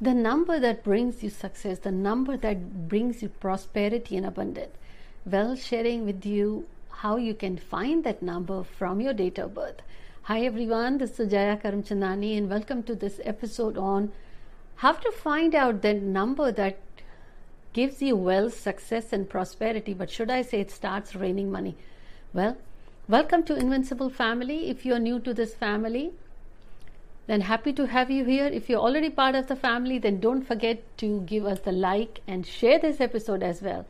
the number that brings you success, the number that brings you prosperity and abundance. Well, sharing with you how you can find that number from your date of birth. Hi everyone, this is Jaya Karamchandani and welcome to this episode on how to find out that number that gives you wealth, success, and prosperity. But should I say it starts raining money? Well, welcome to Invincible Family. If you're new to this family, then happy to have you here. If you're already part of the family, then don't forget to give us the like and share this episode as well.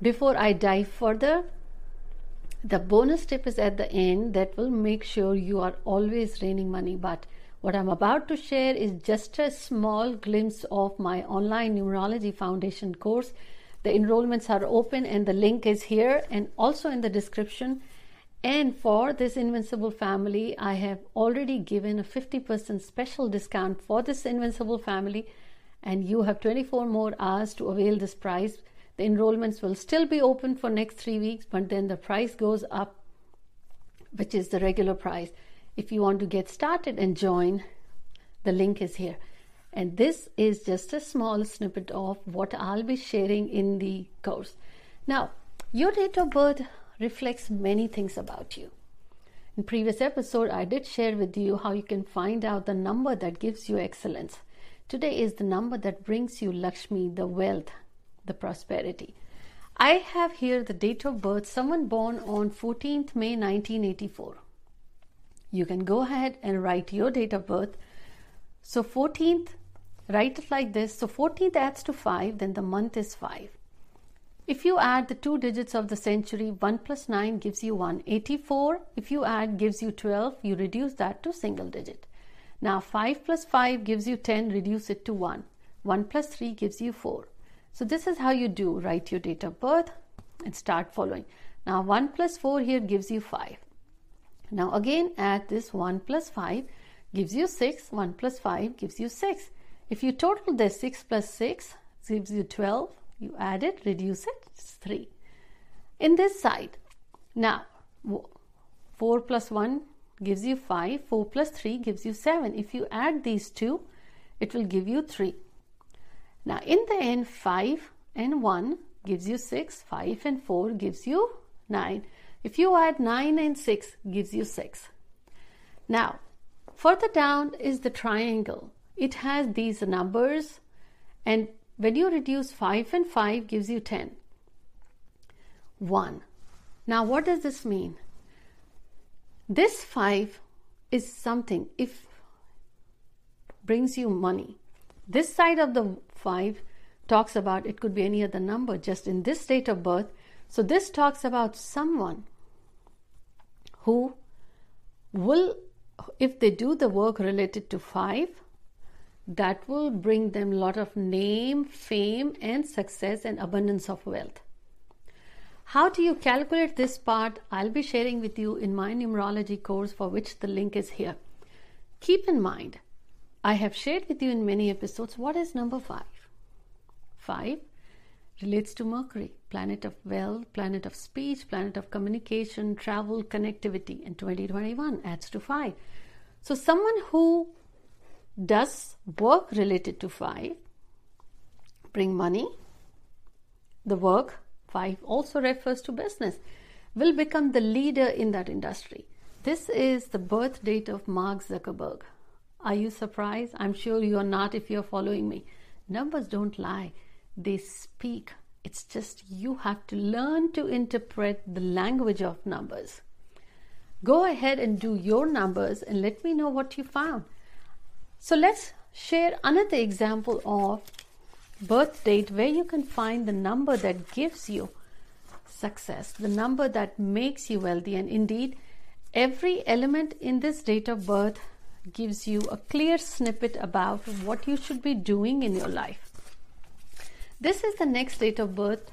Before I dive further, the bonus tip is at the end that will make sure you are always raining money. But what I'm about to share is just a small glimpse of my online numerology foundation course. The enrollments are open and the link is here and also in the description. And for this Invincible family, I have already given a 50% special discount for this Invincible family, and you have 24 more hours to avail this price. The enrollments will still be open for next three weeks, but then the price goes up, which is the regular price. If you want to get started and join, the link is here. And this is just a small snippet of what I'll be sharing in the course. Now, your date of birth reflects many things about you. In previous episode, I did share with you how you can find out the number that gives you excellence. Today is the number that brings you Lakshmi, the wealth, the prosperity. I have here the date of birth, someone born on 14th May 1984 you can go ahead and write your date of birth. So 14th, write it like this. So 14th adds to 5, then the month is 5. If you add the two digits of the century, 1 plus 9 gives you 184. if you add, gives you 12. You reduce that to single digit. Now 5 plus 5 gives you 10, reduce it to 1. 1 plus 3 gives you 4. So this is how you do. Write your date of birth and start following. Now 1 plus 4 here gives you 5. Now again add this 1 plus 5 gives you 6, 1 plus 5 gives you 6. If you total this 6 plus 6 gives you 12, you add it, reduce it, it's 3. In this side, now 4 plus 1 gives you 5, 4 plus 3 gives you 7. If you add these two, it will give you 3. Now in the end, 5 and 1 gives you 6, 5 and 4 gives you 9. If you add 9 and 6 gives you 6. Now, further down is the triangle. It has these numbers and when you reduce 5 and 5 gives you 10. 1. Now what does this mean? This 5 is something if brings you money. This side of the 5 talks about it could be any other number just in this date of birth. So this talks about someone who will, if they do the work related to five, that will bring them a lot of name, fame, and success and abundance of wealth. How do you calculate this part? I'll be sharing with you in my numerology course, for which the link is here. Keep in mind, I have shared with you in many episodes what is number five. Five relates to Mercury, planet of wealth, planet of speech, planet of communication, travel, connectivity, and 2021 adds to 5. So, someone who does work related to 5 bring money, the work, 5 also refers to business, will become the leader in that industry. This is the birth date of Mark Zuckerberg. Are you surprised? I'm sure you are not if you're following me. Numbers don't lie they speak. It's just you have to learn to interpret the language of numbers. Go ahead and do your numbers and let me know what you found. So let's share another example of birth date where you can find the number that gives you success, the number that makes you wealthy. And indeed, every element in this date of birth gives you a clear snippet about what you should be doing in your life. This is the next date of birth,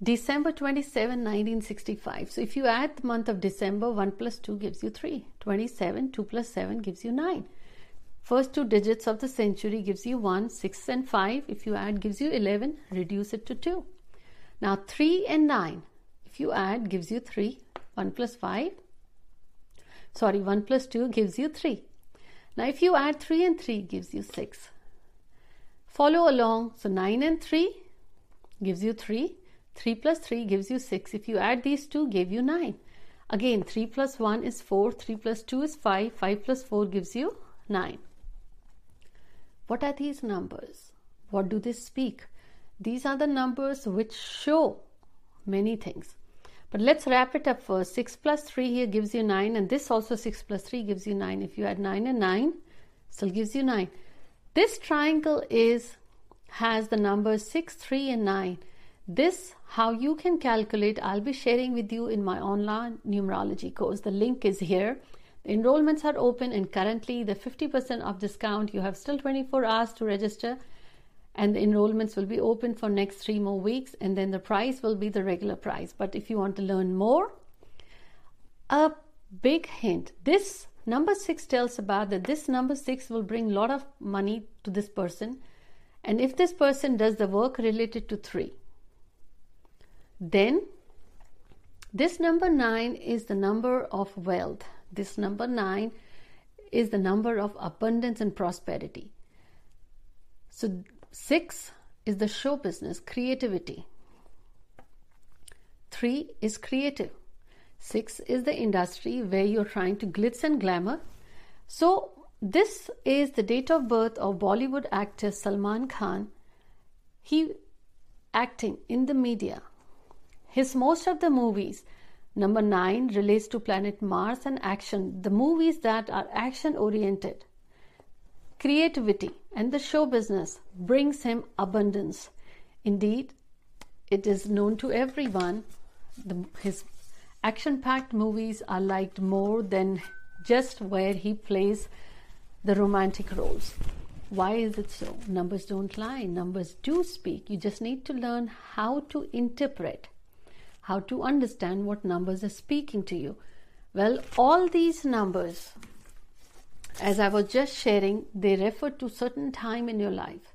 December 27, 1965. So if you add the month of December, 1 plus 2 gives you 3. 27, 2 plus 7 gives you 9. First two digits of the century gives you 1, 6 and 5. If you add gives you 11, reduce it to 2. Now 3 and 9, if you add gives you 3. 1 plus 5, sorry, 1 plus 2 gives you 3. Now if you add 3 and 3 gives you 6. Follow along. So 9 and 3 gives you 3. 3 plus 3 gives you 6. If you add these two, give you 9. Again, 3 plus 1 is 4, 3 plus 2 is 5, 5 plus 4 gives you 9. What are these numbers? What do they speak? These are the numbers which show many things. But let's wrap it up first. 6 plus 3 here gives you 9, and this also 6 plus 3 gives you 9. If you add 9 and 9, still gives you 9. This triangle is has the numbers 6, 3, and 9. This, how you can calculate, I'll be sharing with you in my online numerology course. The link is here. The enrollments are open, and currently the 50% off discount. You have still 24 hours to register, and the enrollments will be open for next three more weeks, and then the price will be the regular price. But if you want to learn more, a big hint this number six tells about that this number six will bring a lot of money to this person and if this person does the work related to three then this number 9 is the number of wealth. This number 9 is the number of abundance and prosperity. So 6 is the show business, creativity. 3 is creative. 6 is the industry where you're trying to glitz and glamour. So this is the date of birth of Bollywood actor Salman Khan. He acting in the media his most of the movies, number 9 relates to planet Mars and action, the movies that are action oriented. Creativity and the show business brings him abundance. Indeed, it is known to everyone. The, his action packed movies are liked more than just where he plays the romantic roles. Why is it so? Numbers don't lie, numbers do speak. You just need to learn how to interpret how to understand what numbers are speaking to you. Well, all these numbers, as I was just sharing, they refer to certain time in your life.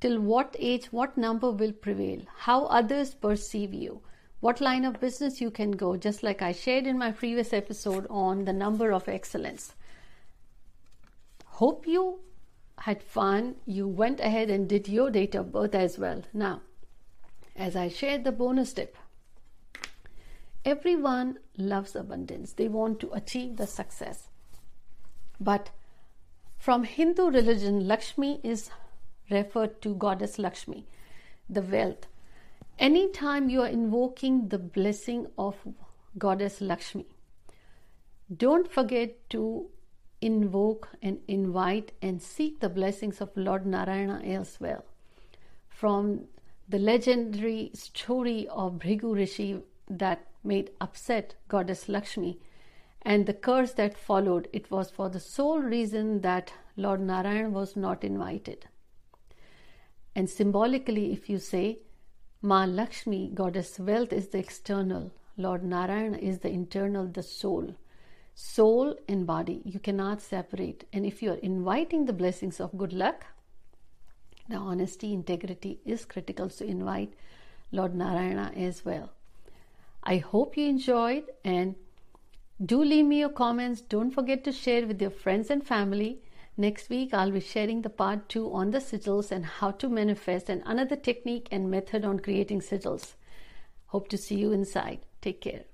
Till what age, what number will prevail, how others perceive you, what line of business you can go, just like I shared in my previous episode on the number of excellence. Hope you had fun. You went ahead and did your date of birth as well. Now, as I shared the bonus tip, Everyone loves abundance, they want to achieve the success. But from Hindu religion, Lakshmi is referred to Goddess Lakshmi, the wealth. Anytime you are invoking the blessing of Goddess Lakshmi, don't forget to invoke and invite and seek the blessings of Lord Narayana as well. From the legendary story of Bhrigu Rishi that made upset goddess Lakshmi and the curse that followed, it was for the sole reason that Lord Narayan was not invited. And symbolically, if you say, Ma Lakshmi, goddess wealth, is the external, Lord Narayan is the internal, the soul. Soul and body, you cannot separate. And if you are inviting the blessings of good luck, the honesty, integrity is critical. So invite Lord Narayana as well. I hope you enjoyed and do leave me your comments. Don't forget to share with your friends and family. Next week, I'll be sharing the part two on the sigils and how to manifest and another technique and method on creating sigils. Hope to see you inside. Take care.